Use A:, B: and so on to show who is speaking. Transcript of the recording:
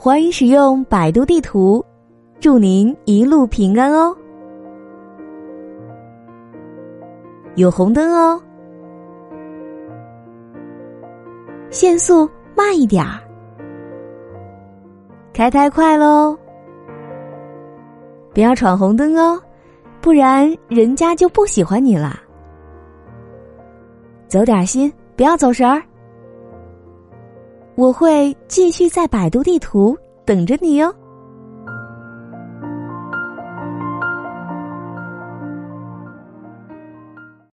A: 欢迎使用百度地图，祝您一路平安哦。有红灯哦，限速慢一点儿，开太快喽，不要闯红灯哦，不然人家就不喜欢你了。走点心，不要走神儿。我会继续在百度地图等着你哟。